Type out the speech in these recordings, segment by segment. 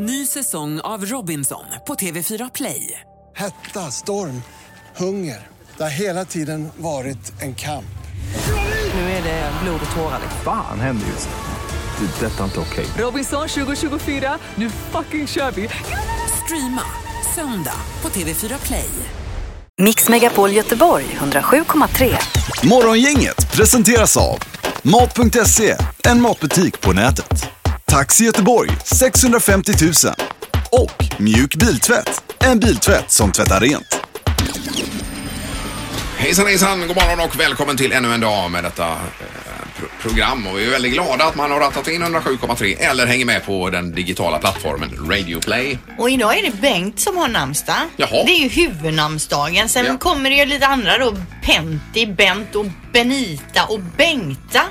Ny säsong av Robinson på TV4 Play. Hetta, storm, hunger. Det har hela tiden varit en kamp. Nu är det blod och tårar. Fan händer just nu. Det. är Detta är inte okej. Robinson 2024, nu fucking kör vi! Streama söndag på TV4 Play. Mix Megapol Göteborg 107,3. Morgongänget presenteras av Mat.se, en matbutik på nätet. Taxi Göteborg 650 000 och Mjuk Biltvätt, en biltvätt som tvättar rent. Hejsan hejsan, god morgon och välkommen till ännu en dag med detta eh, pro- program. Och vi är väldigt glada att man har rattat in 107,3 eller hänger med på den digitala plattformen Radio Play. Och idag är det Bengt som har namnsdag. Jaha. Det är ju huvudnamnsdagen. Sen Ja. kommer det ju lite andra då. Pentti, Bent och Benita och Bengta.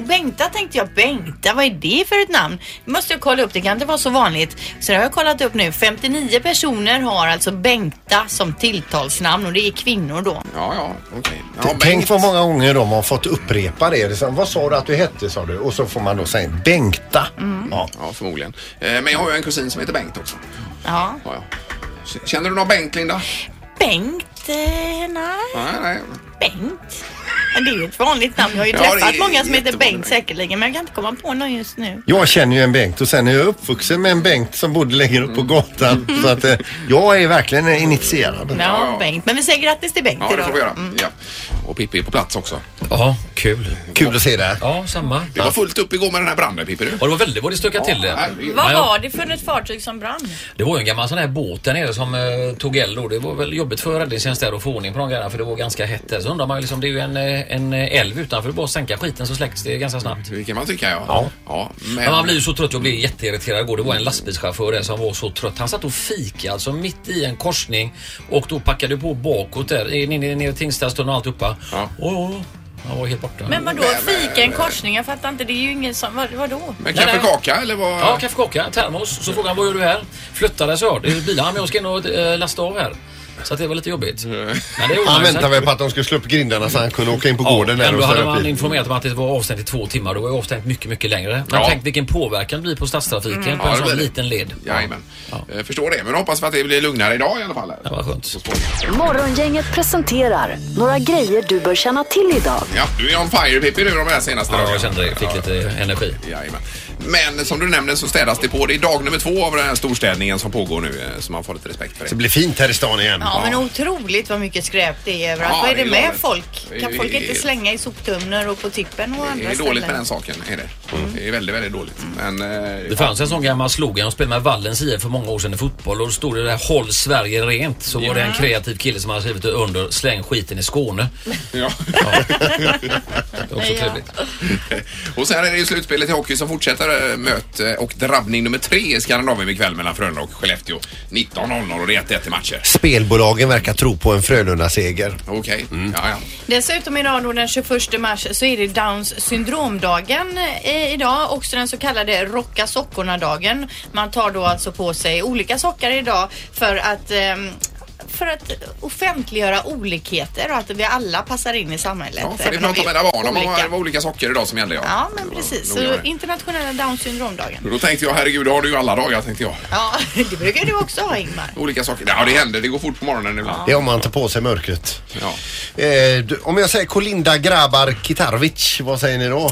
Och Bengta tänkte jag, Bengta, vad är det för ett namn? Det måste jag kolla upp, det kan inte vara så vanligt. Så det har jag kollat upp nu. 59 personer har alltså Bengta som tilltalsnamn och det är kvinnor då. Ja, ja, okej. Ja, Tänk Bengt. vad många gånger de har fått upprepa det. det. är så, Vad sa du att du hette sa du? Och så får man då säga Bengta. Ja. Ja, förmodligen. Eh, Men jag har ju en kusin som heter Bengt också. Ja. Ja, ja. Känner du någon Bengt, Linda? Bengt, eh, nej. Nej, nej. Bengt. Men det är ju ett vanligt namn. Jag har ju Ja, det träffat är många som heter jättevanligt. Bengt säkerligen men jag kan inte komma på någon just nu. Jag känner ju en Bengt och sen är jag uppvuxen med en Bengt som bodde längre upp på gatan. Så att eh, jag är verkligen initierad. Ja, ja. Bengt. Men vi säger grattis till Bengt Ja, det idag. får vi göra. Mm. Ja. Och Pippi är på plats också. Ja, kul. Kul att se det. Ja, samma. Det var fullt upp igår med den här branden, Pippi. Du. Och det var väldigt vad det stökade till det. herregud. Vad Ja, ja. var det för ett fartyg som brann? Det var ju en gammal sån här båt där nere som eh, tog eld och det var väl jobbigt för räddningstjänst där att få ordning på de grejerna för det var ganska hett där. Så undrar man ju liksom, det är ju en, eh, en eh, älv utanför, bara sänka skiten så släcks det ganska snabbt. Det kan man tycka, ja. Ja. ja men... Men man blir ju så trött, jag blev jätteirriterad igår. Det var en lastbilschaufför där som var så trött. Han satt och fika alltså mitt i en korsning och då packade på bakåt där, ner i Tingstadstunneln och alltihopa. Ja. Och, han var helt borta. Men vadå, fika en korsning? Jag fattar inte. Det är ju ingen som... Vad, vadå? Men kaffekaka eller vad? Ja, kaffekaka, termos. Så frågade han vad gör du här? Flyttade så. Det är bilarna men jag ska in och eh, lasta av här. Så att det var lite jobbigt. Men Han ju väntade väl på att de skulle slå upp grindarna så han kunde åka in på gården där ändå och hade man informerat om att det var avstängt i två timmar. Då var det avstängt mycket, mycket längre. Men Ja. tänk vilken påverkan det blir på stadstrafiken på Ja, en det sån liten led. Jajamän. Jag förstår det, men hoppas att det blir lugnare idag i alla fall. Det var skönt. Morgongänget presenterar några grejer du bör känna till idag. Ja, du är on fire Pippi nu de här senaste Ja, dagarna. jag kände det. Fick lite energi. Jajamän. Men som du nämnde så städas det på. Det är dag nummer två av den här storstädningen som pågår nu, eh, så man får lite respekt för Det det. blir fint här i stan igen. Ja, men otroligt vad mycket skräp det är överallt. Ja, vad är det det är med galet. folk? Det Kan är- folk inte slänga i soptunnor och på tippen och Det andra är ställen? dåligt med den saken, är det. Det är väldigt, väldigt dåligt. Men... eh, Det fanns en sån gammal slogan. De spelade med Vallens IF för många år sedan i fotboll och då stod det där Håll Sverige rent. Så var det en kreativ kille som hade skrivit det under Släng skiten i Skåne. Ja. Det är också Ja. trevligt. Och sen är det ju slutspelet i hockey som fortsätter. Eh, Möt eh, och drabbning nummer tre i Skandinavien ikväll mellan Frölunda och Skellefteå. 19.00 och det är 1-1 i matcher. Spelbolagen verkar tro på en Frölunda-seger. Okej, Mm. ja ja. Dessutom idag då den 21 mars så är det Downs syndromdagen eh, idag. Också den så kallade rocka sockorna-dagen. Man tar då alltså på sig olika sockar idag för att ehm, för att offentliggöra olikheter och att vi alla passar in i samhället. Ja, för det med era barn om. olika. Det var olika socker idag som gällde. Ja, Ja, men precis. Så internationella Downs syndromdagen. Då tänkte jag, herregud, det har du ju alla dagar, tänkte jag. Ja, det brukar du också ha Ingmar. Olika saker. Ja, det händer. Det går fort på morgonen ibland. Det är om man tar på sig mörkret. Ja. Eh, du, om jag säger Kolinda Grabar Kitarovic, vad säger ni då?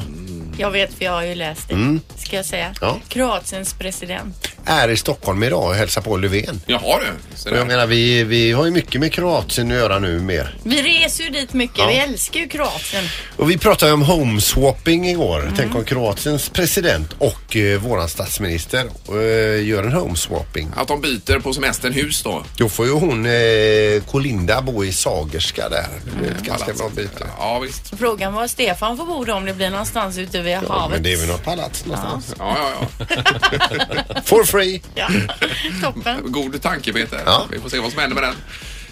Jag vet för jag har ju läst det. Ska jag säga. Ja. Kroatiens president. Är i Stockholm idag och hälsar på Löfven. Jaha du. Så Och jag menar, vi, vi har ju mycket med Kroatien att göra nu mer. Vi reser ju dit mycket. Ja. Vi älskar ju Kroatien. Och vi pratade ju om homeswapping igår. Tänk om Kroatiens president och eh, våran statsminister eh, gör en homeswapping. Att de byter på semestern hus då. Då får ju hon eh, Kolinda bo i Sagerska där. Det är ett ganska bra byte. Ja, visst. Frågan var Stefan får bo då om det blir någonstans ute vid Ja, havet. men det är väl något palats någonstans. Ja, ja, ja. For free. Ja, toppen. God tanke Peter. Ja. Vi får se vad som händer med den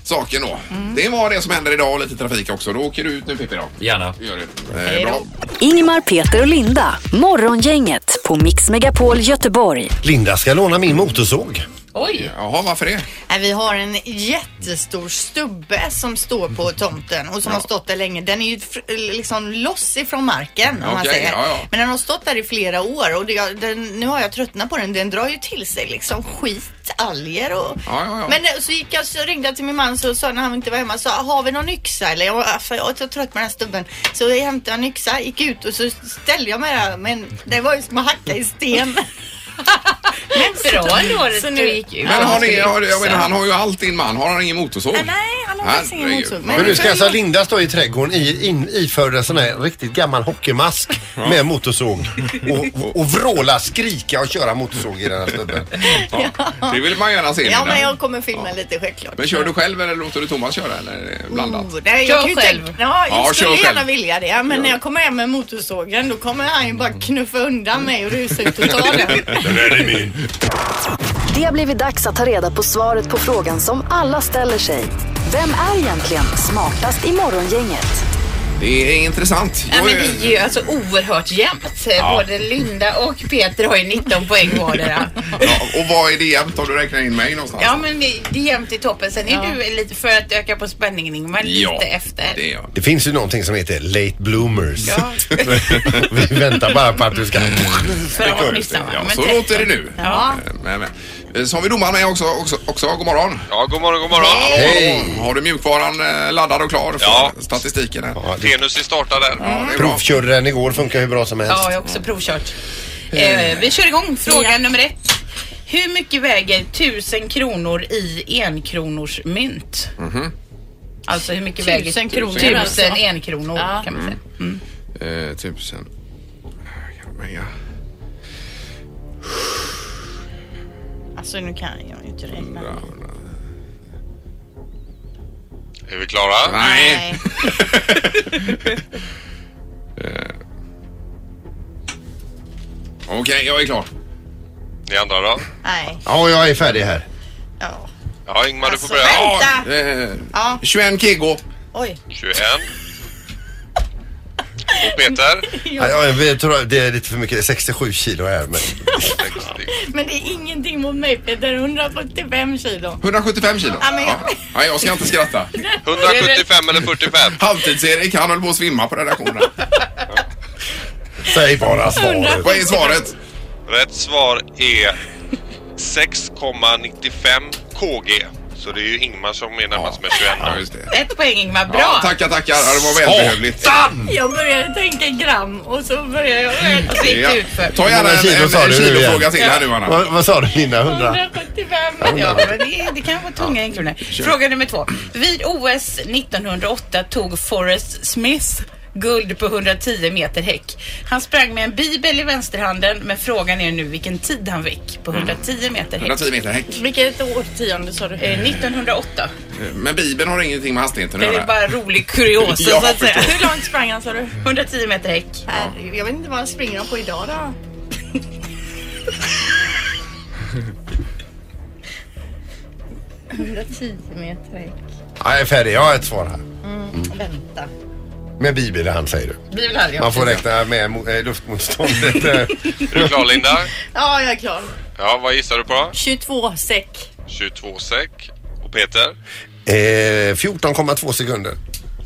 saken då. Det var det som händer idag och lite trafik också. Då åker du ut nu Pippi då. Gärna. Gör det. Eh, bra. Ingmar, Peter och Linda. Morgongänget på Mix Megapol Göteborg. Linda ska låna min motorsåg. Oj! Jaha, varför det? Nej, vi har en jättestor stubbe som står på tomten och som har stått där länge. Den är ju fr- liksom loss ifrån marken om man Okej, säger. ja, ja. Men den har stått där i flera år och det, den, nu har jag tröttnat på den. Den drar ju till sig liksom skit, alger och... Ja, ja, ja. Men eh, så gick jag så ringde jag till min man så sa när han inte var hemma så har vi någon yxa eller? Jag, var- alltså, jag var så trött på den här stubben. Så jag hämtade en yxa, gick ut och så ställde jag mig där men det var ju som att hacka i sten. Men bra ändå att Så du nu- gick ut. Men har ni, har, jag menar, han har ju allt din man. Har han ingen motorsåg? Nej, han har faktiskt ingen Herregud. motorsåg. Men nu ska alltså Linda stå i trädgården i, in, iförd en sån här riktigt gammal hockeymask med motorsåg och, och, och vråla, skrika och köra motorsåg i den här stubben. Det vill man gärna se. Ja, Linda. men jag kommer filma lite självklart. Men kör du själv eller låter du Thomas köra eller är det blandat? Oh, nej, Kör jag kan ju själv. Tänka, ja, jag Ja, skulle kör gärna själv. vilja det. Men när jag kommer hem med motorsågen då kommer han ju bara knuffa undan mig och rusa ut och ta den. Det har blivit dags att ta reda på svaret på frågan som alla ställer sig. Vem är egentligen smartast i morgongänget? Det är intressant. Ja, men det är ju alltså oerhört jämnt. Både Linda och Peter har ju 19 poäng vardera. ja, och vad är det jämnt? Har du räknat in mig någonstans? Ja, men det, det är jämnt i toppen. Sen är du lite, för att öka på spänningen Ingmar, lite Ja, efter. Det är. Det finns ju någonting som heter late bloomers. Ja. Vi väntar bara på att du ska... För att? Ja, så låter det nu. Ja. Men, men. Så har vi domaren med också, också, också. God morgon. Ja, god morgon, god morgon. Hej! Har du mjukvaran eh, laddad och klar för Ja. statistiken? Här? Ja, det- Tenus är startad där. Ja, det är bra. Provkörde den igår, funkar hur bra som helst. Ja, jag har också provkört. Eh, vi kör igång. Fråga nummer ett. Hur mycket väger 1000 kronor i enkronors mynt? Alltså hur mycket väger Tusen kronor tusen alltså. enkronor Ja. kan man säga. Mm. Eh, tusen. Men ja. Alltså nu kan jag ju inte räkna. Är vi klara? Nej. Okej, jag är klar. Ni andra då? Nej. Ja, jag är färdig här. Ja. Ja, Ingmar du får Alltså, börja. vänta. Eh, Ja. 21 kego. Oj. 21. Och Peter? Ja, jag vet, tror det är lite för mycket, 67 kilo här. Men... 60. Men det är ingenting mot mig Peter. 145 kilo. 175 kilo. Ja, men jag- Ja, jag ska inte skratta. 175 eller 45? Halvtids-Erik, han höll på att svimma på redaktionen. Säg bara svaret. Vad är svaret? Rätt svar är 6,95 kg. Så det är ju Ingmar som är närmast med 21. Ja, just det. Ett poäng Ingmar, bra! Ja, tackar, tackar. Ja, det var välbehövligt. Jag började tänka gram och så började jag räkna. Och så gick Ja. det ut för. Ta gärna Hur många en, kilo en, sa en du nu igen? kilofråga till här nu, Anna. Vad, vad sa du Linda? 100? 175. Ja, men det, det kan vara tunga enkronor. Fråga nummer två. Vid OS 1908 tog Forrest Smith guld på 110 meter häck. Han sprang med en bibel i vänsterhanden men frågan är nu vilken tid han fick på 110 meter häck. 110 meter häck. Vilket årtionde sa du? Eh, 1908. Men Bibeln har ingenting med hastigheten att Det är göra. bara rolig kuriosa Ja, så att säga. Hur långt sprang han sa du? 110 meter häck. Herregud, jag vet inte vad han springer på idag då. meter häck. Ja, jag är färdig, jag har ett svar här. Vänta. Med bibel i hand säger du. Bibel hade jag. Man får räkna med mo- eh, luftmotståndet. eh. Är du klar Linda? Ja, jag är klar. Ja, vad gissar du på? 22 säck. 22 säck. Och Peter? Eh, 14,2 sekunder.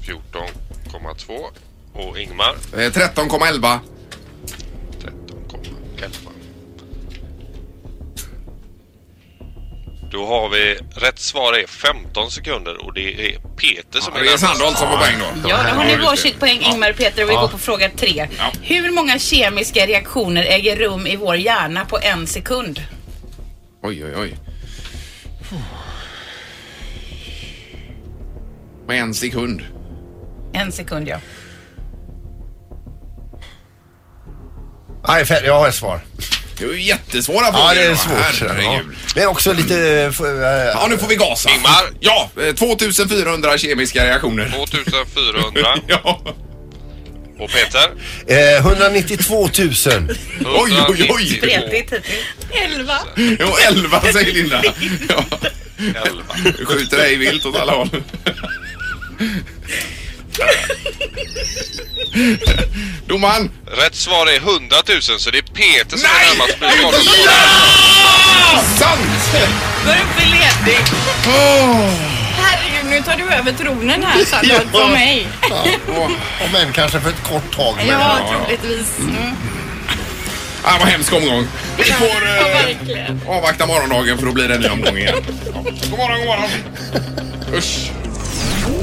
14,2. Och Ingmar? Eh, 13,11. 13,11. Då har vi rätt svar är 15 sekunder och det är Peter som Ja, är det är. Sandholt som får poäng då. Ja, då har ni varsitt poäng Ingmar och Peter och vi går på fråga tre. Ja. Hur många kemiska reaktioner äger rum i vår hjärna på en sekund? Oj, oj, oj. På en sekund. En sekund ja. Färdig, jag har ett svar. Det är ju jättesvåra frågor. Ja, det är svårt. Ja. Herregud. Men också lite... eh, Ja, nu får vi gasa. Ingmar? Ja, eh, 2400 kemiska reaktioner. 2400. Ja. Och Peter? Eh, 192 000. Oj, oj, oj. Spretigt hittills. 11. Jo, 11 säger Linda. Ja. 11. Du skjuter dig vilt åt alla håll. Domaren! Rätt svar är 100 000 så det är Peter som Nej! är närmast. svaret. Ja! Sant! Gå upp i ledning. Herregud, nu tar du över tronen här Charlotte på mig. Ja. Om än kanske för ett kort tag. Men, Ja, troligtvis. Mm. Ah, vad hemsk omgång. Vi får Ja, eh, avvakta morgondagen för att bli det en ny omgång igen. Ja. God morgon, god morgon. Usch.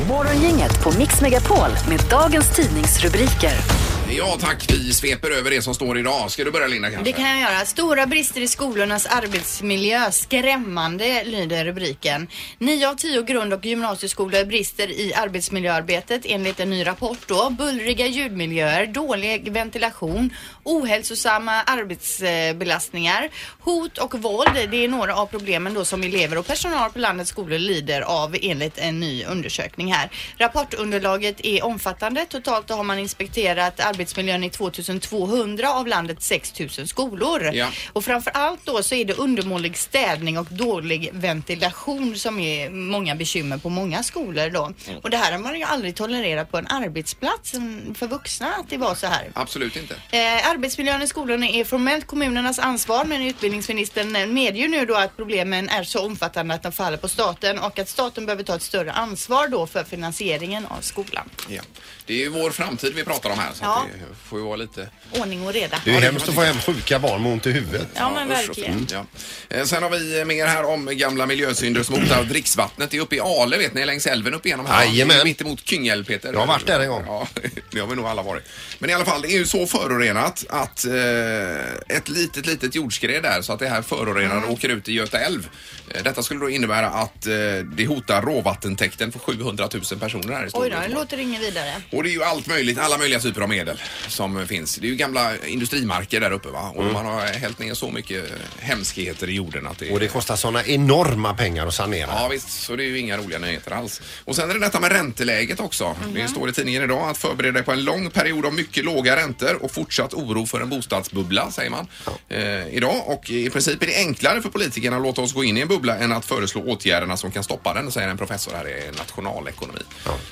Morgongänget på Mix Megapol med dagens tidningsrubriker. Ja tack, vi sveper över det som står idag. Ska du börja Linda kanske? Det kan jag göra. Stora brister i skolornas arbetsmiljö. Skrämmande lyder rubriken. Nio av tio grund och gymnasieskolor brister i arbetsmiljöarbetet enligt en ny rapport då. Bullriga ljudmiljöer, dålig ventilation, ohälsosamma arbetsbelastningar, hot och våld. Det är några av problemen då som elever och personal på landets skolor lider av enligt en ny undersökning här. Rapportunderlaget är omfattande. Totalt har man inspekterat arbetsmiljön i 2200 av landets 6000 skolor. Ja. Och framför allt då så är det undermålig städning och dålig ventilation som är många bekymmer på många skolor då. Och det här har man ju aldrig tolererat på en arbetsplats mm, för vuxna att det var så här. Absolut inte. Eh, arbetsmiljön i skolorna är formellt kommunernas ansvar men utbildningsministern medger nu då att problemen är så omfattande att de faller på staten och att staten behöver ta ett större ansvar då för finansieringen av skolan. Ja. Det är ju vår framtid vi pratar om här så Ja. Det får ju vara lite... Ordning och reda. Det är hemskt att få hem sjuka barn med ont i huvudet. Ja men usch och verkligen. Ja. Eh, Sen har vi mer här om gamla miljösynder som hotar dricksvattnet. Det är uppe i Ale vet ni, längs älven upp igenom här. Jajamän. Mitt emot Kungälv Peter. Jag har varit där en gång. Ja, det har vi nog alla varit. Men i alla fall, det är ju så förorenat att eh, ett litet, litet jordskred där så att det här förorenade Mm. åker ut i Göta älv. Eh, Detta skulle då innebära att eh, det hotar råvattentäkten för 700 000 personer här i Oj då, Storbritannien. det låter inget vidare. Och det är ju allt möjligt, alla möjliga typer av medel som finns. Det är ju gamla industrimarker där uppe va? Och man har hällt ner så mycket hemskheter i jorden att det... Och det kostar sådana enorma pengar att sanera. Ja visst, så det är ju inga roliga nyheter alls. Och sen är det detta med ränteläget också. Det står i tidningen idag att förbereda dig på en lång period av mycket låga räntor och fortsatt oro för en bostadsbubbla, säger man eh, idag. Och i princip är det enklare för politikerna att låta oss gå in i en bubbla än att föreslå åtgärderna som kan stoppa den, säger en professor här i nationalekonomi.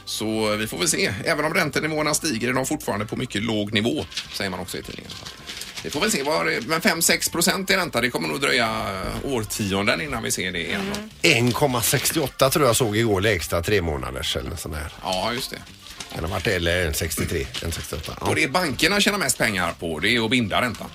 Så vi får väl se. Även om räntenivåerna stiger är de fortfarande på mycket låg nivå, säger man också i tidningen. Vi får väl se. Vad, det- men 5-6 procent i ränta, det kommer nog dröja eh, årtionden innan vi ser det igen. då. 1,68 tror jag såg igår lägsta tre månaders eller nåt sånt där. Ja, just det. Kan ha varit eller en 63, en 68. Ja. Och det bankerna tjänar mest pengar på, det är att binda räntan.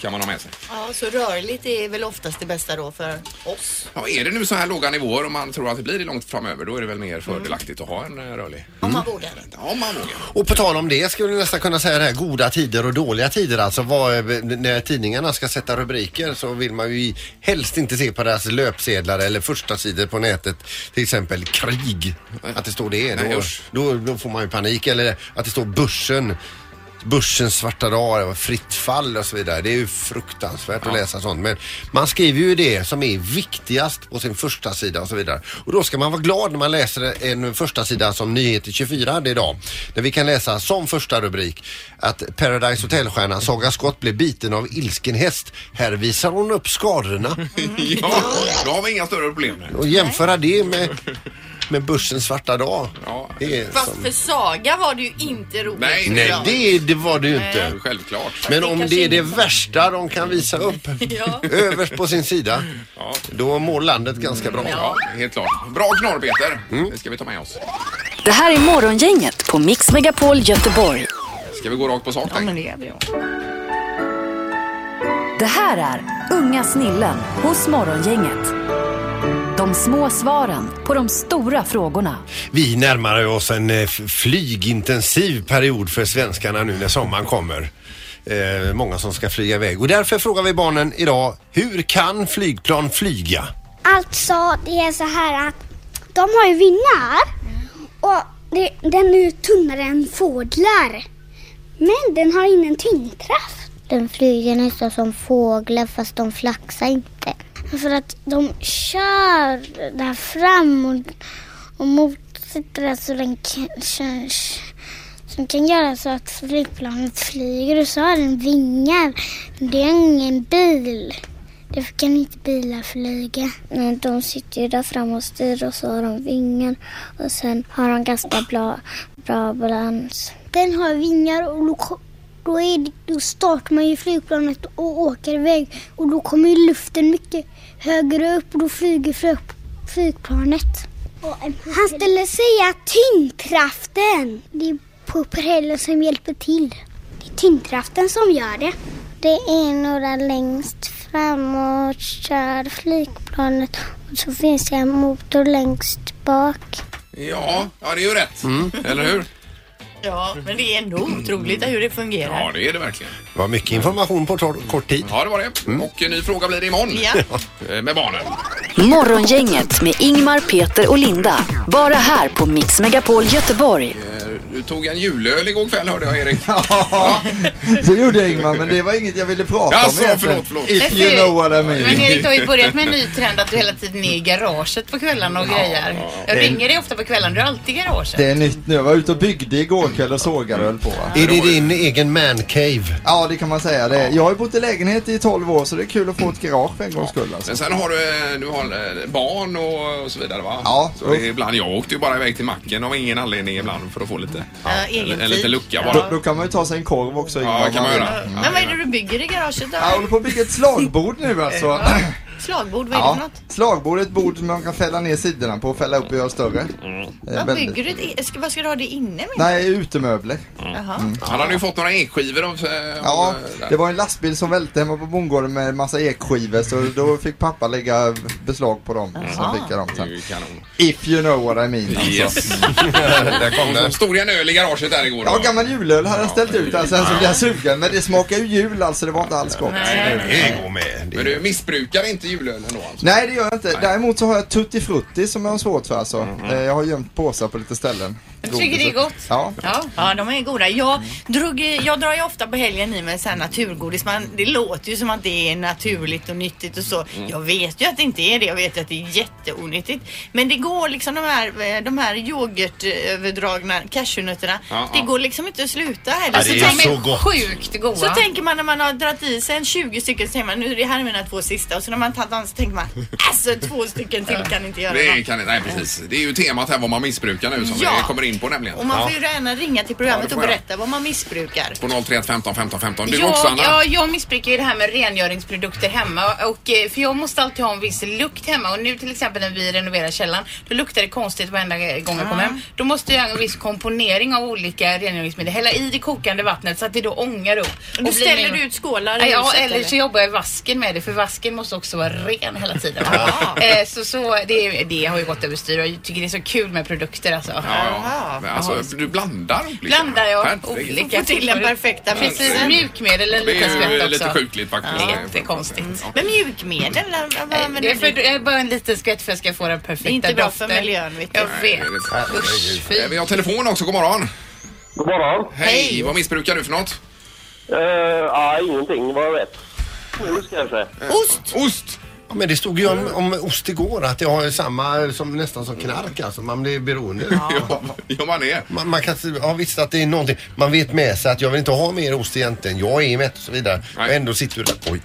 Kan man ha med sig. Ja, så rörligt är väl oftast det bästa då för oss. Ja, är det nu så här låga nivåer och man tror att det blir det långt framöver, då är det väl mer fördelaktigt att ha en eh, rörlig. Om man vågar. Ja, om man vågar. Och på tal om det skulle vi nästan kunna säga det här goda tider och dåliga tider. Alltså vad, när tidningarna ska sätta rubriker så vill man ju helst inte se på deras löpsedlar eller första sidor på nätet. Till exempel krig. Att det står det. Nej, Då, usch. då, då får man ju panik. Eller att det står börsen. Börsens svarta dag, och fritt fall och så vidare. Det är ju fruktansvärt att läsa sånt. Men man skriver ju det som är viktigast på sin första sida och så vidare. Och då ska man vara glad när man läser en första sida som Nyheter 24 hade idag. Där vi kan läsa som första rubrik att Paradise Hotel-stjärnan Saga Scott blev biten av ilsken häst. Här visar hon upp skadorna. Ja, då har vi inga större problem. Och jämföra det med, med Börsens svarta dag. Ja. Det är Fast som... för Saga var det ju inte roligt. Nej, Nej, Ja. det, det var det ju inte. Självklart. Men Det om det är det ingen- värsta de kan visa upp Ja. överst på sin sida, Ja. då mår landet ganska bra. Ja, helt klart. Bra knorr Peter. Det ska vi ta med oss. Det här är Morgongänget på Mix Megapol Göteborg. Ska vi gå rakt på sak? Ja, men det gör vi. Det här är Unga snillen hos Morgongänget. De små svaren på de stora frågorna. Vi närmar oss en eh, flygintensiv period för svenskarna nu när sommaren kommer. Eh, många som ska flyga iväg och därför frågar vi barnen idag, hur kan flygplan flyga? Alltså, det är så här att de har ju vingar och det, den är ju tunnare än fåglar. Men den har ingen tyngdkraft. Den flyger nästan som fåglar fast de flaxar inte. För att de kör där fram och, och motsätter det så den kan, som kan göra så att flygplanet flyger och så har den vingar. Det är ingen bil. Därför kan inte bilar flyga. Nej, de sitter ju där fram och styr och så har de vingar och sen har de ganska bra, bra balans. Den har vingar och då, är det, då startar man ju flygplanet och åker iväg och då kommer ju luften mycket högre upp och då flyger flyg, flygplanet. Han skulle säga tyngdkraften. Det är propellern som hjälper till. Det är tyngdkraften som gör det. Det är några längst fram och kör flygplanet och så finns det en motor längst bak. Ja, ja det är ju rätt. Eller hur? Ja, men det är ändå otroligt hur det fungerar. Ja, det är det verkligen. Det var mycket information på tor- kort tid. Ja, det var det. Och en ny fråga blir det imorgon. Ja. Eh, Med barnen. Morgongänget med Ingmar, Peter och Linda. Bara här på Mix Megapol Göteborg. Du tog en julöl igår kväll hörde jag Erik. Ja, det gjorde jag Ingmar, men det var inget jag ville prata Jaså, om egentligen. förlåt, förlåt. If you know what I mean. Men Erik, du har ju börjat med en ny trend att du hela tiden är i garaget på kvällarna och grejer. Jag Det- ringer dig ofta på kvällarna, du är alltid i garaget. Det är nytt nu. Jag var ute och byggde igår kväll och sågade och höll på. Är det din egen man cave? Ja, det kan man säga. Det. Jag har ju bott i lägenhet i 12 år så det är kul att få ett garage för en gångs skull. Alltså. Men sen har du, eh, du har eh, barn och, och så vidare va? Ja. Så det är ibland, jag åkte ju bara iväg till macken av ingen anledning ibland för att få lite, Ja, egen en, en tid. liten lucka Då, bara. då kan man ju ta sig en korv också. Ja, kan man vill. göra. Men vad är det du bygger i garaget då? Jag håller på att bygga ett slagbord nu alltså. Slagbord, vad är det för något? slagbord är ett bord som man kan fälla ner sidorna på och fälla upp och göra större. Eh, Vad bygger du? det- Ska, vad ska du ha det inne med? Nej, utemöbler. Jaha. Han hade ju fått några ekskivor av... eh, Ja, av, eh, det var en lastbil som välte hemma på bondgården med massa ekskivor så då fick pappa lägga beslag på dem. Så fick jag dem Det är sen. ju kanon. If you know what I mean alltså. Yes. Där kom den. stod jag en öl i garaget där igår. Ja, då. gammal julöl hade jag ställt ut där, sen så blev jag sugen. Men det smakar ju jul alltså, det var inte alls gott. Det går med. Det- Men du missbrukar inte julölen då alltså? Nej, det gör jag inte. Däremot så har jag tutti frutti som jag har svårt för alltså. Eh, Jag har gömt påsar på lite ställen. Jag tycker det är gott. Ja. Ja. Ja, de är goda. Jag, drog, jag drar ju ofta på helgen i mig så här naturgodis. Man, det låter ju som att det är naturligt och nyttigt och så. Jag vet ju att det inte är det. Jag vet ju att det är jätteonyttigt. Men det går liksom de här, de här yoghurtöverdragna cashewnötterna. Ja, det ja. går liksom inte att sluta heller. Ja, det är så gott. sjukt goda. så tänker man när man har dragit i sig en 20 stycken så tänker man nu är det här är mina två sista och så när man tagit dem så tänker man alltså två stycken till kan inte göra Det något. kan, nej precis. Det är ju temat här vad man missbrukar nu som Ja. vi kommer in på nämligen. Och man får ju gärna ringa till programmet och berätta vad man missbrukar. På 031 15 15 15. Du jag, också Anna? ja, jag missbrukar ju det här med rengöringsprodukter hemma. Och, eh, för jag måste alltid ha en viss lukt hemma. Och nu till exempel när vi renoverar källaren, då luktar det konstigt varenda gång jag kommer hem. Då måste jag göra en viss komponering av olika rengöringsmedel. Hälla i det kokande vattnet så att det då ångar upp. Då blir ställer du ut skålar i Ja, huset, eller så jobbar jag i vasken med det för vasken måste också vara ren hela tiden. eh, så så det, det har ju gått överstyr och jag tycker det är så kul med produkter alltså. Ja, ja. Men Alltså, du blandar olika? Blandar jag Herregud. olika. Till den perfekta Precis, mixen. mjukmedel en Det liten är skvätt ju också. lite sjukligt faktiskt. Ja, jättekonstigt. Men mjukmedel, vad vad Det är, använder för, du? det är bara en liten skvätt för att jag ska få den perfekta Det är inte bra doften. för miljön, vet du. Jag Nej, vet. det är det. Usch, fy. Eh, Vi har telefon också, god morgon. God morgon. Hej, vad missbrukar du för något? Uh, ja, ingenting var rätt. Ost kanske. Ost! Ost! Ja, men det stod ju om, om ost igår att det har samma som nästan som knark alltså. Man blir beroende. Ja, ja man är. Man, man kan ja, visst att det är någonting. Man vet med sig att jag vill inte ha mer ost egentligen. Jag är mätt och så vidare. Nej. Och ändå sitter du där. Oj.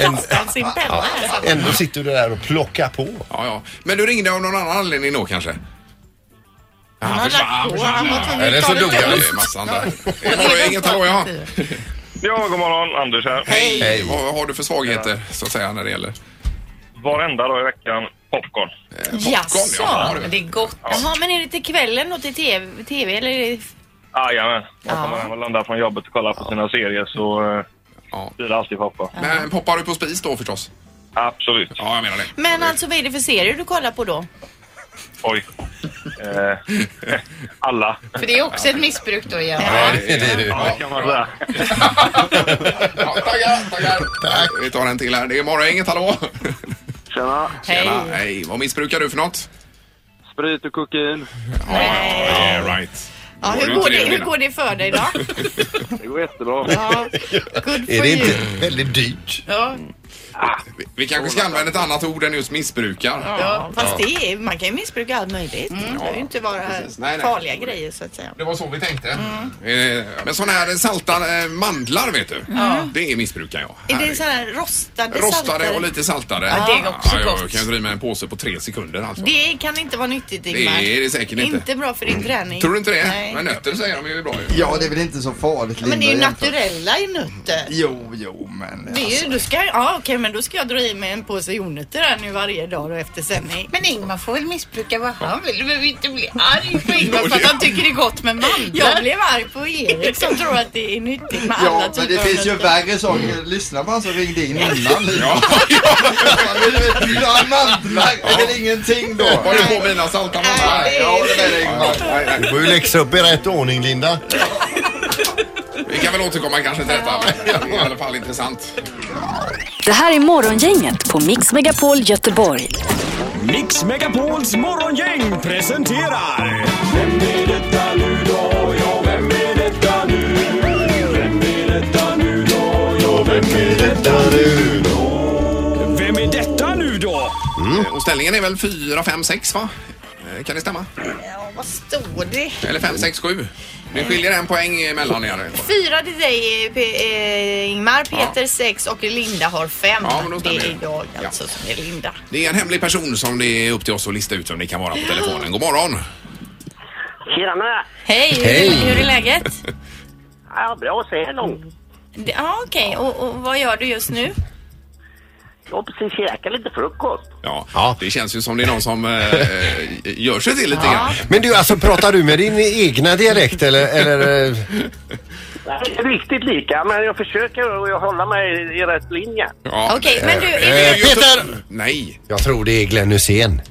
Ändå, Kastar sin penna ja, ändå sitter du där och plockar på. Ja, ja. Men du ringde av någon annan anledning då kanske? Han han tvungen Eller så dog ost. är massan där. Inget hallå ja. Ja, god morgon. Anders här. Hej. Hej. Vad har du för svagheter så att säga när det gäller? Varenda dag i veckan, popcorn. Eh, popcorn, Jaså? ja, Men du. det är gott. Jaha, men är det till kvällen och till TV, TV eller? Är det... Jajamän. Man kommer hem och landar från jobbet och kollar på sina serier så eh, Ja. blir det alltid popcorn. Men poppar du på spis då förstås? Absolut. Ja, jag menar det. Men alltså vad är det för serier du kollar på då? Oj. Eh, alla. För det är också ett missbruk då igen. Ja, det är det. Ja, det kan man säga. Ja, tackar, tackar. Vi tar en till här. Det är morgon, inget hallå. Tjena. Tjena. Hej. Vad missbrukar du för något? Sprit och kokain. Yeah, right. Ja, hur går det, hur går det för dig då? Det går jättebra. Ja, good for Är det you. inte väldigt dyrt? Ja. Vi, vi kanske ska använda ett annat ord än just missbrukar. Ja, fast det är, man kan ju missbruka allt möjligt. Det behöver ju inte vara Precis. Nej, nej. farliga grejer så att säga. Det var så vi tänkte. Eh, Men sådana här salta eh, mandlar vet du. Ja. Det missbrukar jag. Är det så här rostade, Rostade saltare? och lite saltare. Ja, det är också ja, gott. Jag kan ju dra i mig en påse på tre sekunder alltså. Det kan inte vara nyttigt Det Ingmar. är det säkert inte. Inte bra för din träning. Tror du inte det? Nej. Men nötter säger de är bra ju. Ja, det är väl inte så farligt Men det är ju Linda, jämfört- naturella i nötter. Jo, jo, men... Det är ju, då ska, jag- ja, okej, men då ska jag dra i mig en påse jordnötter här nu varje dag och efter sändning. Men Ingmar får väl missbruka vad han vill. Du behöver inte bli arg på Ingmar för att han tycker det är gott med mandlar. Jag blev arg på Erik som tror att det är nyttigt med alla Ja, men typer det av finns ju värre saker. Lyssna på han som ringde in innan. Ja, Vill du ha mandlar? Är väl ingenting då? Var det på mina salta mandlar? Jag håller med dig Ingmar. Du får ju läxa upp i rätt ordning Linda. Vi kan väl återkomma kanske till detta. Men det är i alla fall intressant. Det här är Morgongänget på Mix Megapol Göteborg. Mix Megapols morgongäng presenterar... Vem är detta nu då? Ja, vem är detta nu? Vem är detta nu då? Ja, vem är detta nu då? Vem är detta nu då? Eh, Och ställningen är väl 4, 5, 6 va? Kan det stämma? Ja, vad står det? Eller 5, 6, 7? Det skiljer en poäng emellan er. Fyra till dig P- eh, Ingmar, Peter sex och Linda har fem. Ja, men då det stämmer är det. jag alltså som är Linda. Det är en hemlig person som det är upp till oss att lista ut vem det kan vara på telefonen. God morgon! Tjena! Hej, Hej. Hur, hur är läget? Ja, bra så här långt. Det- Ja, okej. Och, och vad gör du just nu? Jag har precis käkat lite frukost. Ja, det känns ju som det är någon som eh, gör sig till lite grann. Men du, alltså pratar du med din egna dialekt eller? eller eh, Nej, inte riktigt lika, men jag försöker att hålla mig i rätt linje. Ja. Okej, men du, är eh, du... Peter! Nej. Jag tror det är Glenn Hysén.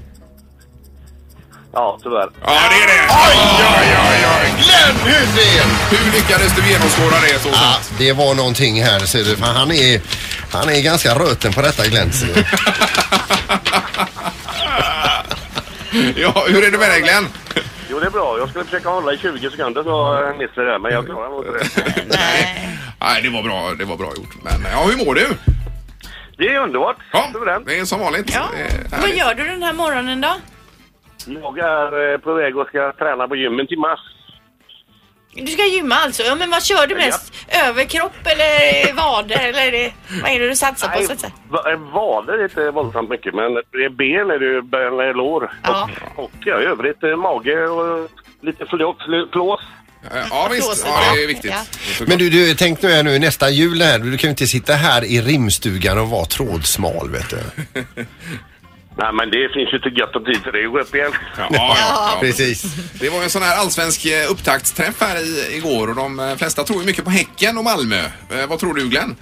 Ja, tyvärr. Ja, det är det! Oj, oj, oj, oj! Glenn Hysén! Hur lyckades du genomskåda det så Ja, snabbt? det var någonting här ser du. Han är, han är ganska röten på detta Glenn. Ja, hur är det med dig Glenn? Jo, det är bra. Jag skulle försöka hålla i 20 sekunder så missade jag det, men jag klarar nog inte det. Nej, det var bra, det var bra gjort. Men ja, hur mår du? Det är underbart. Ja, det är som vanligt. Ja. Det är Vad gör du den här morgonen då? Jag är eh, på väg och ska träna på gymmen till mars. Du ska gymma alltså? Ja, men vad kör du mest? Överkropp eller vader eller vad är det du satsar på så att säga? Eh, Vader är inte våldsamt mycket, men ben är det ju, eller lår. Ja. Och, och ja, i övrigt eh, mage och lite flå, flå, flås. Ja, visst. Ja, det är viktigt. Men du, du tänk nu här nu nästa jul här. Du kan ju inte sitta här i rimstugan och vara trådsmal vet du. Nej, men det finns ju till gött om tid för det att gå upp igen. Ja, ja, ja. Precis. Det var en sån här allsvensk eh, upptaktsträff här i, igår och de eh, flesta tror ju mycket på Häcken och Malmö. Eh, vad tror du Glenn?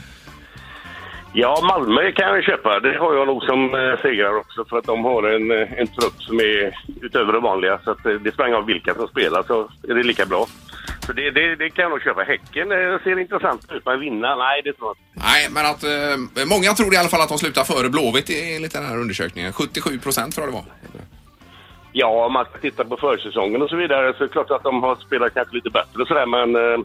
Ja, Malmö kan jag köpa. Det har jag nog som eh, segrare också för att de har en, eh, en trupp som är utöver det vanliga. Så att eh, det spelar ingen roll vilka som spelar så är det lika bra. Så det, det, det kan jag nog köpa. Häcken eh, ser intressant ut, men vinna? Nej, det tror jag inte. Nej, men att eh, många tror i alla fall att de slutar före Blåvitt i- enligt den här undersökningen. 77 procent tror jag det var. Ja, om man ska titta på försäsongen och så vidare så är det klart att de har spelat kanske lite bättre och sådär men eh,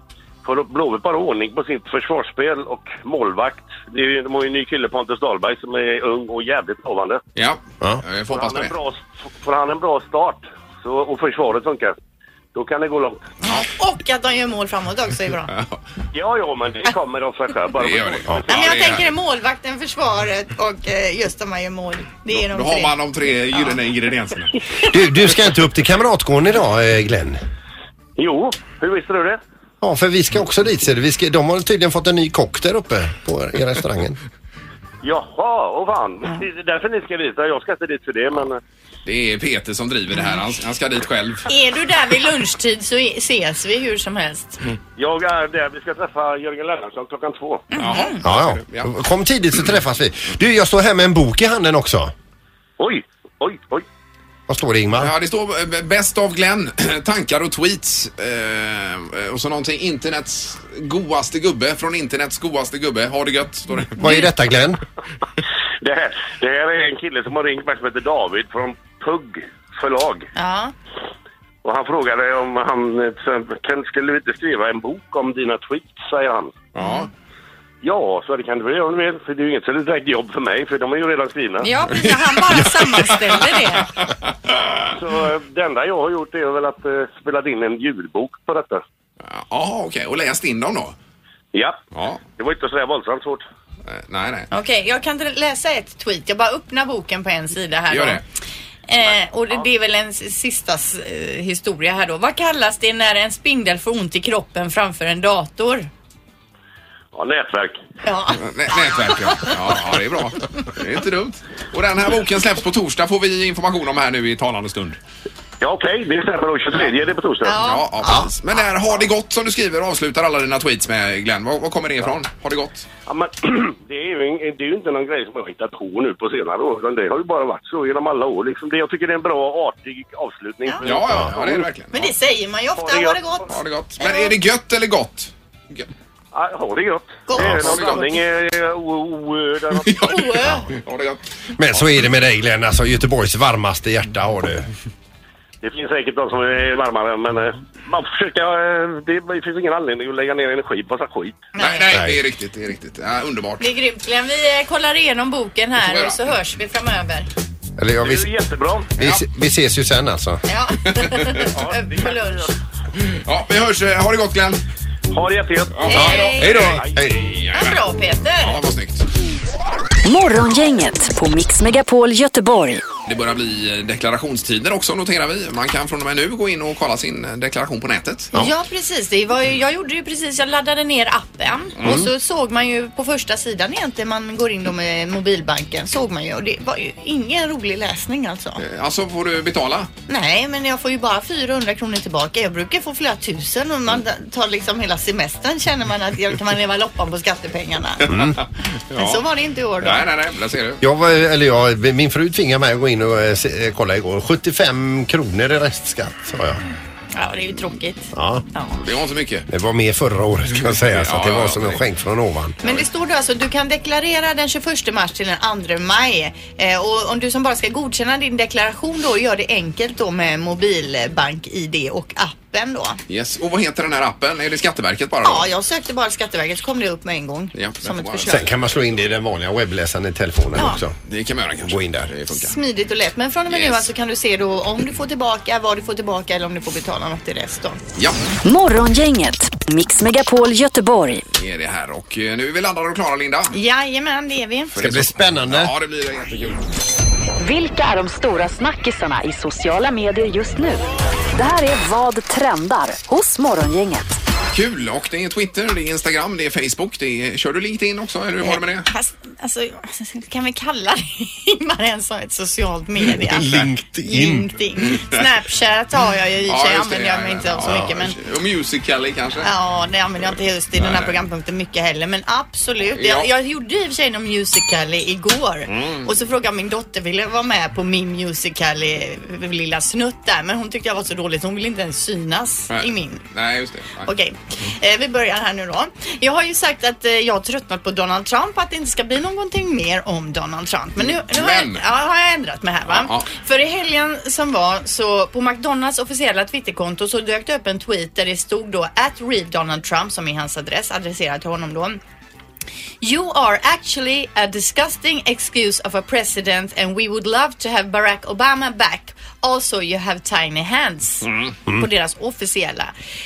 får Blåvitt bara ordning på sitt försvarsspel och målvakt. Det är, ju- de har ju en ny kille, Pontus Dahlberg, som är ung och jävligt lovande. Ja, ja. jag får hoppas han på en det. bra, får han en bra start så, och försvaret funkar, då kan det gå långt. Och att de gör mål framåt också är bra. Ja, ja, men det kommer av sig själv. Bara Det gör det. Ja, Nej, men jag det är- tänker målvakten, försvaret och eh, just de man gör mål. Det är de Då har tre. man de tre gyllene ingredienserna. Du, du ska inte upp till Kamratgården idag eh, Glenn? Jo, hur visste du det? Ja, för vi ska också dit ser du. Vi ska, de har tydligen fått en ny kock där uppe på i restaurangen. Jaha, och fan. Det är därför ni ska dit. Jag ska inte dit för det, men... eh, Det är Peter som driver det här. Han, han ska dit själv. Är du där vid lunchtid så i- ses vi hur som helst. Jag är där. Vi ska träffa Jörgen Lennartsson klockan två. Jaha. Ja, ja. Kom tidigt så träffas vi. Du, jag står här med en bok i handen också. Oj, oj, oj. Vad står det Ingmar? Ja, det står eh, Best of Glenn, tankar och tweets. Eh, och så någonting internets godaste gubbe från internets godaste gubbe. Ha det gött, står det. Vad är detta Glenn? Det här, det här är en kille som har ringt mig som heter David från Pugg förlag. Ja. Och han frågade om han eh, kan, skulle vi inte skriva en bok om dina tweets, säger han. Ja. Ja, så det kan det väl göra om du vill. För det är ju inget så direkt jobb för mig, för de är ju redan skrivna. Ja, precis. Han bara sammanställer det. Så eh, det enda jag har gjort är väl att uh, spela in en ljudbok på detta. Jaha, okej. Och läst in dem då? Ja. Ja. Det var inte så där våldsamt svårt. Nej, nej. Okej, jag kan läsa ett tweet. Jag bara öppnar boken på en sida här Gör då. det. Eh, och det, det är väl en sista eh, historia här då. Vad kallas det när en spindel får ont i kroppen framför en dator? Ja, nätverk. Ja. Nä- Nätverk, ja. ja. Ja, det är bra. Det är inte dumt. Och den här boken släpps på torsdag får vi information om här nu i talande stund. Ja, okej. Det stämmer då. 23 är det på torsdag. Ja, ja, precis. Men det här Har det gått som du skriver och avslutar alla dina tweets med Glenn. Var, var kommer det ifrån? Har det gått? Ja, men, det, är ju, det är ju inte någon grej som jag har hittat på nu på senare år. utan Det har ju bara varit så genom alla år. Liksom det, jag tycker det är en bra, artig avslutning. Ja, ja, ja det är det verkligen. Men det säger man ju ofta. Har det gått? Har det gått? Men är det gött eller gott? Gött. Ja, har det gott. Gott. Det är Ja, någon det gott. blandning. eh, o- o- där Ja, det är gott. Men så är det med dig Glenn, alltså Göteborgs varmaste hjärta har du. Det finns säkert de som är varmare, men eh, man får försöka... eh, Det, finns ingen anledning att lägga ner energi på massa skit. Nej, nej, det är riktigt. Det är riktigt. Ja, underbart. Det är grymt Glenn. Vi eh, kollar igenom boken här och så hörs vi framöver. Eller ja, vi, Det är jättebra. vi, vi ses ju sen alltså. Ja. På lunch. Ja, vi hörs. Ha det gott Glenn. Ha det jättegött. Ja, Hej. Hej då. Hej. Ja, bra Peter. Ja, vad snyggt. Morgongänget på Mix Megapol Göteborg. Det börjar bli eh, deklarationstider också noterar vi. Man kan från och med nu gå in och kolla sin eh, deklaration på nätet. Ja, precis. Det var ju, jag gjorde ju precis, jag laddade ner appen Mm. och så såg man ju på första sidan egentligen, man går in då med mobilbanken, såg man ju och det var ju ingen rolig läsning alltså. Eh, Alltså får du betala? Nej, men jag får ju bara 400 kronor tillbaka. Jag brukar få flera tusen och man tar liksom hela semestern känner man att jag kan man leva loppan på skattepengarna. Mm. Men så var det inte i år då. Nej, nej, nej. Där ser du. Jag var, eller jag, min fru tvingade mig att gå in och eh, se, eh, kolla igår. 75 kronor i restskatt sa jag. Ja, det är ju tråkigt. Ja. Det var inte mycket. Det var mer förra året kan jag säga så att det Ja, var ja, som en skänk från ovan. Men det står då alltså du kan deklarera den 21 mars till den 2 maj. Eh, och om du som bara ska godkänna din deklaration då gör det enkelt då med mobilbank-id och appen då. Yes. Och vad heter den här appen? Är det Skatteverket bara då? Ja, jag sökte bara Skatteverket så kom det upp med en gång. Ja, som ett. Sen kan man slå in det i den vanliga webbläsaren i telefonen Ja. också. Det kan man göra kanske. Gå in där. Det funkar. Smidigt och lätt. Men från och med nu Yes. alltså kan du se då om du får tillbaka, vad du får tillbaka eller om du får betala något i rest då. Ja, Morgongänget, Mix Megapol Göteborg. det är det här. Och eh, nu är vi laddade och klara, Linda. Jajamän, det är vi. För det bli så- spännande. Ja, det blir det jättekul. Vilka är de stora snackisarna i sociala medier just nu? Det här är Vad trendar hos Morgongänget. Kul! Och det är Twitter, det är Instagram, det är Facebook. Det är... Kör du LinkedIn också? Hur var det med det? Fast, alltså, kan vi kalla det Ingmar ens som ett socialt media? LinkedIn. LinkedIn. Snapchat har jag ju i och för sig, använder jag mig inte av så Ja, mycket. Men, Och Musical.ly kanske? ja, det använder jag inte just i den här programpunkten mycket heller. Men absolut. Ja. Jag, jag gjorde i och för sig någon Musical.ly igår. Mm. Och så frågade min dotter, ville vara med på min Musical.ly lilla snutt där. Men hon tyckte jag var så dålig så hon ville inte ens synas Nej. i min. Nej, just det. Okej, eh, vi börjar här nu då. Jag har ju sagt att eh, jag har tröttnat på Donald Trump, att det inte ska bli någonting mer om Donald Trump. Men nu, nu har, jag, ja, har jag ändrat mig här va? Ja, För i helgen som var så på McDonalds officiella Twitterkonto så dök det upp en tweet där det stod då at real Donald Trump som är hans adress, adresserad till honom då. You are actually a disgusting excuse of a president and we would love to have Barack Obama back. Also you have tiny hands. På deras officiella.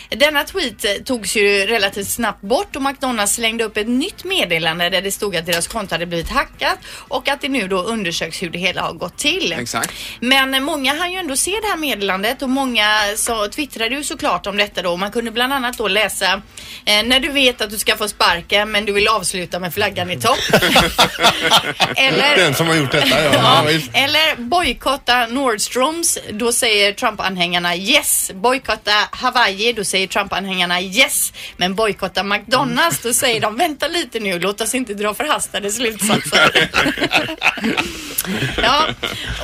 Denna tweet eh, togs ju relativt snabbt bort och McDonalds slängde upp ett nytt meddelande där det stod att deras konto hade blivit hackat och att det nu då undersöks hur det hela har gått till. Exakt. Men många hann ju ändå se det här meddelandet och många så twittrade ju såklart om detta då. Man kunde bland annat då läsa eh, när du vet att du ska få sparken men du vill avsluta med flaggan i topp. Eller Den som har gjort detta, ja. Ja, eller bojkotta Nordstroms, då säger Trump-anhängarna yes. Bojkotta Hawaii, då säger Trump-anhängarna yes. Men bojkotta McDonalds, då säger de vänta lite nu, låt oss inte dra förhastade slutsatser. ja,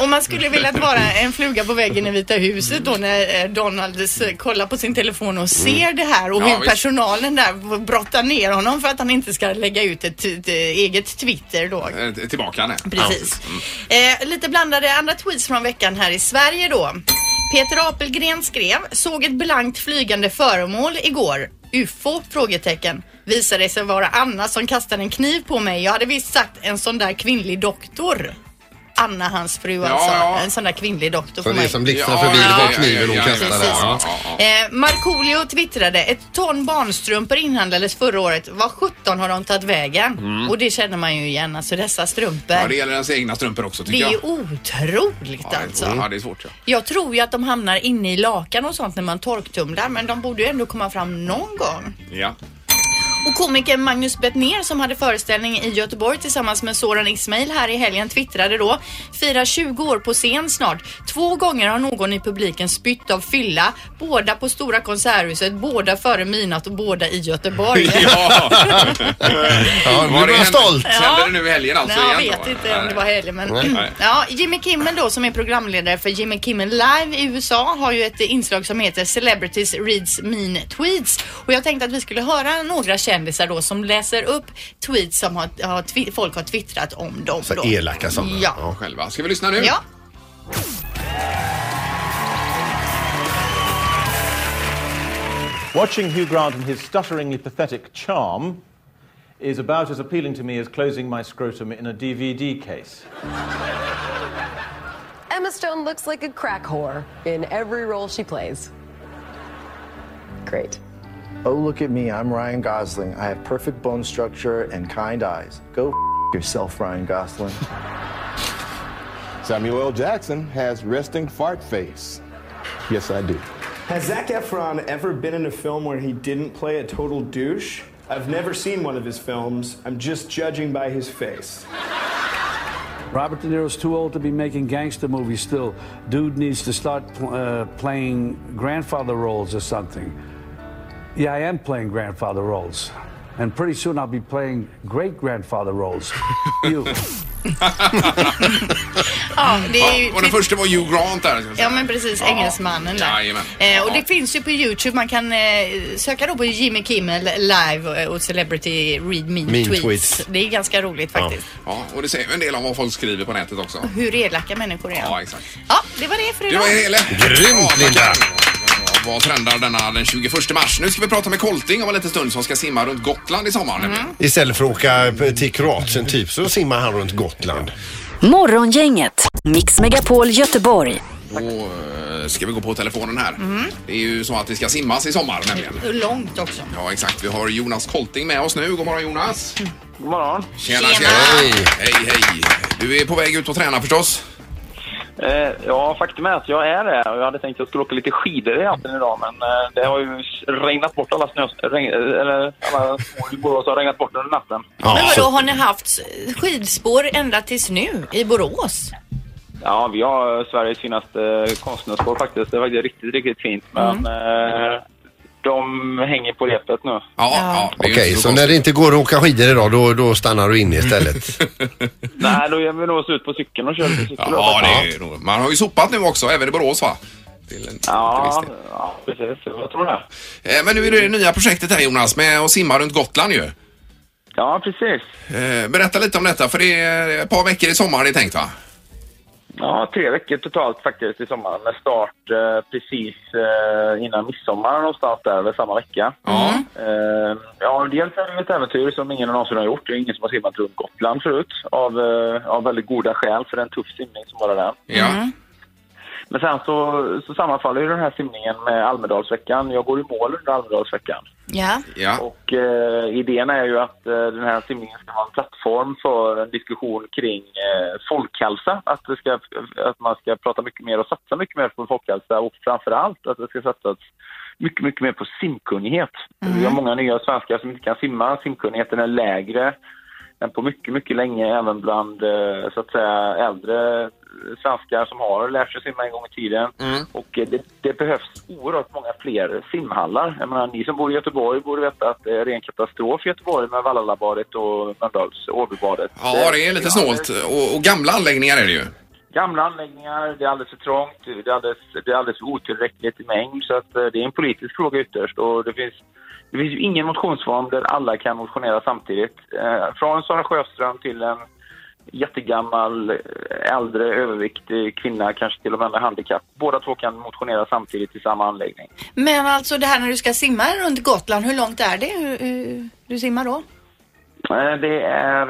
och man skulle vilja vara en fluga på väggen i Vita huset då när eh, Donald s- kollar på sin telefon och ser det här och Ja, hur visst. personalen där brottar ner honom för att han inte ska lägga ut ett, ett, eget Twitter då. Eh, Tillbaka nej. Precis. Eh, lite blandade andra tweets från veckan här i Sverige då. Peter Apelgren skrev, såg ett blankt flygande föremål igår. UFO? Frågetecken. visade sig vara Anna som kastade en kniv på mig. Jag hade visst sagt en sån där kvinnlig doktor. Anna, hans fru Ja, alltså. ja. En sån där kvinnlig doktor Så för det är mig. som blixtrar förbi, det var kniven hon kastade. Precis. Ja. Eh, Markoolio twittrade, ett ton barnstrumpor inhandlades förra året. Vad 17 har de tagit vägen? Mm. Och det känner man ju igen, alltså dessa strumpor. Ja, det gäller ens egna strumpor också det tycker är ju jag. otroligt Ja, alltså. Ja, det är svårt ja. Jag tror ju att de hamnar inne i lakan och sånt när man torktumlar men de borde ju ändå komma fram någon gång. Ja. Och komikern Magnus Bettner som hade föreställning i Göteborg tillsammans med Soran Ismail här i helgen twittrade då firar 20 år på scen snart. Två gånger har någon i publiken spytt av fylla. Båda på Stora Konserthuset, båda före midnatt och båda i Göteborg. Ja. Ja, nu Var hänt- stolt. Hände det nu i helgen alltså Nej, jag igen vet då? inte om det var helgen men... Nej. Ja, Jimmy Kimmel då som är programledare för Jimmy Kimmel Live i USA har ju ett inslag som heter Celebrities Reads Mean Tweets. Och jag tänkte att vi skulle höra några kändisar då som läser upp tweets som har, har folk har twittrat om dem. Så då. elaka sådana. Ja. Själva. Ska vi lyssna nu? Ja. Watching Hugh Grant and his stutteringly pathetic charm is about as appealing to me as closing my scrotum in a DVD case. Emma Stone looks like a crack whore in every role she plays. Great. Oh, look at me. I'm Ryan Gosling. I have perfect bone structure and kind eyes. Go f- yourself, Ryan Gosling. Samuel L. Jackson has resting fart face. Yes, I do. Has Zach Efron ever been in a film where he didn't play a total douche? I've never seen one of his films. I'm just judging by his face. Robert De Niro's too old to be making gangster movies still. Dude needs to start pl- uh, playing grandfather roles or something. Yeah, I am playing grandfather roles. And pretty soon I'll be playing great grandfather roles. you. Ja, det är ju... Ja, och den första var Hugh Grant där. Ja men precis, Ja. engelsmannen där. Eh, och det finns ju på Youtube, man kan eh, söka då på Jimmy Kimmel live och Celebrity Read Mean, Mean tweets. tweets. Det är ganska roligt faktiskt. Ja, och det säger en del om vad folk skriver på nätet också. Hur elaka människor är. Ja, exakt. Ja, det var det för Det idag. var hela. Grymt, Linda. Vad trendar denna den 21 mars? Nu ska vi prata med Kolting om en liten stund som ska simma runt Gotland i sommar. nämligen. Istället för att åka till Kroatien typ så simmar han runt Gotland. Morgongänget, Mix Megapol Göteborg. Och eh, ska vi gå på telefonen här. Det är ju så att det ska simmas i sommar nämligen. Långt också. Ja, exakt. Vi har Jonas Kolting med oss nu. God morgon Jonas. God morgon. Tjena, Tjena. tjena. Hej, hej. Du är på väg ut och träna förstås? Eh, ja, faktum är att jag är det. Jag hade tänkt att jag skulle åka lite skidor egentligen idag, men eh, det har ju regnat bort alla snö... Regn, eller alla små i Borås har regnat bort under natten. Men vadå, har ni haft skidspår ända tills nu i Borås? Ja, vi har Sveriges finaste konstnärsspår faktiskt. Det är faktiskt riktigt, riktigt fint. Men eh, de hänger på repet nu. Ja, ja. Okej, så när det inte går att åka skidor idag då, då stannar du inne istället? Nej, då ger vi nog oss ut på cykeln och kör lite cykel. Ja, det är nog- Man har ju sopat nu också, även i Borås va? En, Ja, ja, precis. Jag tror det. Eh, Men nu är det det nya projektet här Jonas med att simma runt Gotland ju. Ja, precis. Eh, Berätta lite om detta för det är ett par veckor i sommar det är tänkt va? Ja, tre veckor totalt faktiskt i sommar med start eh, precis eh, innan midsommar någonstans där, eller samma vecka. Eh, ja, dels är det ett äventyr som ingen någonsin har gjort. Det är ingen som har simmat runt Gotland förut av, eh, av väldigt goda skäl för en tuff simning som bara den. Ja. Men sen så, så sammanfaller ju den här simningen med Almedalsveckan. Jag går i mål under Almedalsveckan. Ja. Ja. Och eh, idén är ju att eh, den här simningen ska vara en plattform för en diskussion kring eh, folkhälsa. Att, det ska, att man ska prata mycket mer och satsa mycket mer på folkhälsa och framför allt att det ska satsas mycket, mycket mer på simkunnighet. Vi har många nya svenskar som inte kan simma. Simkunnigheten är lägre än på mycket, mycket länge även bland eh, så att säga äldre svenskar som har lärt sig simma en gång i tiden. Och eh, det, det behövs oerhört många fler simhallar. Jag menar, ni som bor i Göteborg borde veta att det är ren katastrof i Göteborg med Vallalabadet och Mölndals Åbybadet. Ja, det är lite snålt. Och, och gamla anläggningar är det ju. Gamla anläggningar, det är alldeles för trångt, det är alldeles, det är alldeles för otillräckligt i mängd. Så att eh, det är en politisk fråga ytterst. Och det finns, det finns ju ingen motionsform där alla kan motionera samtidigt. Eh, från Sara Sjöström till en jättegammal, eh, äldre, överviktig kvinna, kanske till och med med handikapp. Båda två kan motionera samtidigt i samma anläggning. Men alltså det här när du ska simma runt Gotland, hur långt är det? Du simmar då? Eh, Det är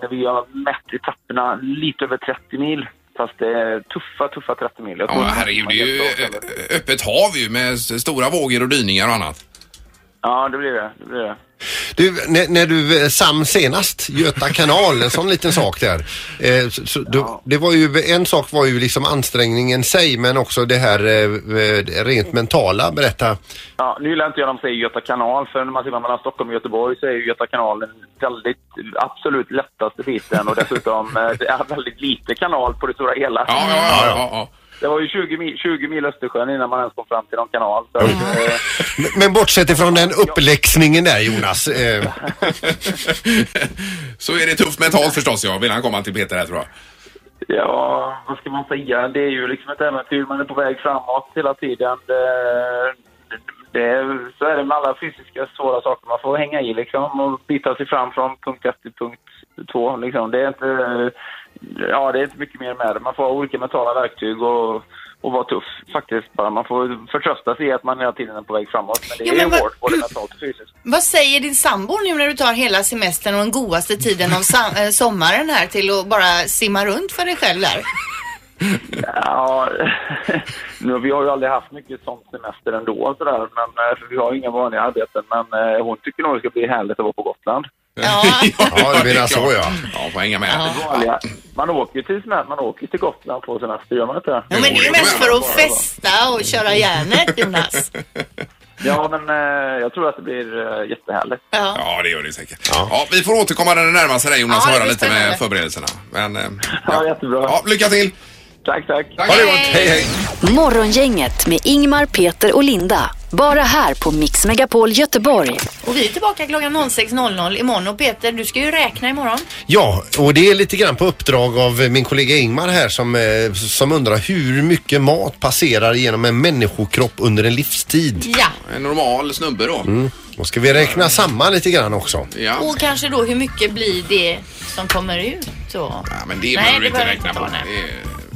när vi har mätt etapperna lite över 30 mil. Fast det är tuffa, tuffa 30 mil. Ja, herregud, det är ju öppet hav ju med stora vågor och dyningar och annat. Ja, det blir det. det, blir det. Du, när, när du eh, sam senast, Göta kanal, en sån liten sak där. Eh, så, så, då, det var ju, en sak var ju liksom ansträngningen sig men också det här eh, rent mentala. Berätta. Ja, nu gillar inte jag de säger Göta kanal, för när man simmar mellan Stockholm och Göteborg så är ju Göta kanal den väldigt, absolut lättaste biten och dessutom eh, det är väldigt lite kanal på det stora hela. Ja, ja, ja. ja, Det var ju 20 mil, 20 mil Östersjön innan man ens kom fram till någon kanal. Så, Mm. eh, Men, men bortsett ifrån den uppläxningen där Jonas. Eh, Så är det tufft mentalt förstås, ja. Vill han komma till Peter här tror jag. Ja, vad ska man säga? Det är ju liksom ett äventyr. Man är på väg framåt hela tiden. Det, det, är- så är det med alla fysiska svåra saker. Man får hänga i liksom och bita sig fram från punkt 1 till punkt 2. Liksom. Det är inte... Ja, det är inte mycket mer med det. Man får ha olika mentala verktyg och, och vara tuff faktiskt. Bara man får förtrösta sig i att man hela tiden är på väg framåt. Men det Jo, är men vad- hårt både mentalt och fysiskt. Vad säger din sambo nu när du tar hela semestern och den godaste tiden av eh, sommaren här till att bara simma runt för dig själv där? Ja, nu, vi har ju aldrig haft mycket sånt semester ändå sådär, men, eh, för vi har ju inga vanliga arbeten. Men eh, hon tycker nog det ska bli härligt att vara på Gotland. Ja, ja du menar så ja. Ja, får hänga med. Vanliga. Man åker till man åker till Gotland på semester, gör man inte det? Ja, men det är mest för att festa och köra järnet, Jonas. Ja, men eh, jag tror att det blir eh, jättehärligt. Ja. Ja, det gör det säkert. Ja. vi får återkomma när det närmar sig dig Jonas Ja, och höra lite med förberedelserna. Men, eh, Ja, jättebra. Ja, lycka till! Tack, tack. Ha det gott! Hej, hej! Morgongänget med Ingmar, Peter och Linda. Bara här på Mix Megapol Göteborg. Och vi är tillbaka klockan 06.00 imorgon. Och Peter, du ska ju räkna imorgon. Ja, och det är lite grann på uppdrag av min kollega Ingmar här som, eh, som undrar hur mycket mat passerar genom en människokropp under en livstid. Ja. En normal snubbe då. Mm. Och ska vi räkna samman lite grann också? Ja. Och kanske då hur mycket blir det som kommer ut då? Ja, men det behöver du inte räkna inte på.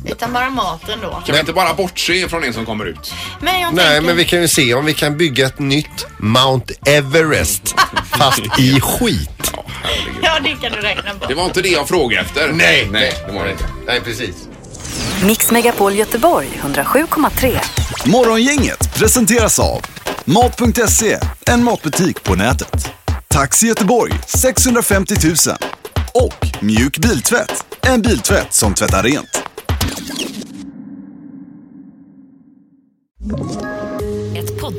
Utan bara maten då. Kan vi inte bara bortse från det som kommer ut? Men jag Nej, tänker... men vi kan ju se om vi kan bygga ett nytt Mount Everest fast i skit. Ja, det kan du räkna på. Det var inte det jag frågade efter. Nej, nej, det var det inte. Nej, precis. Mix Megapol Göteborg 107,3. Morgongänget presenteras av Mat.se, en matbutik på nätet. Taxi Göteborg 650 000 och Mjuk Biltvätt, en biltvätt som tvättar rent. you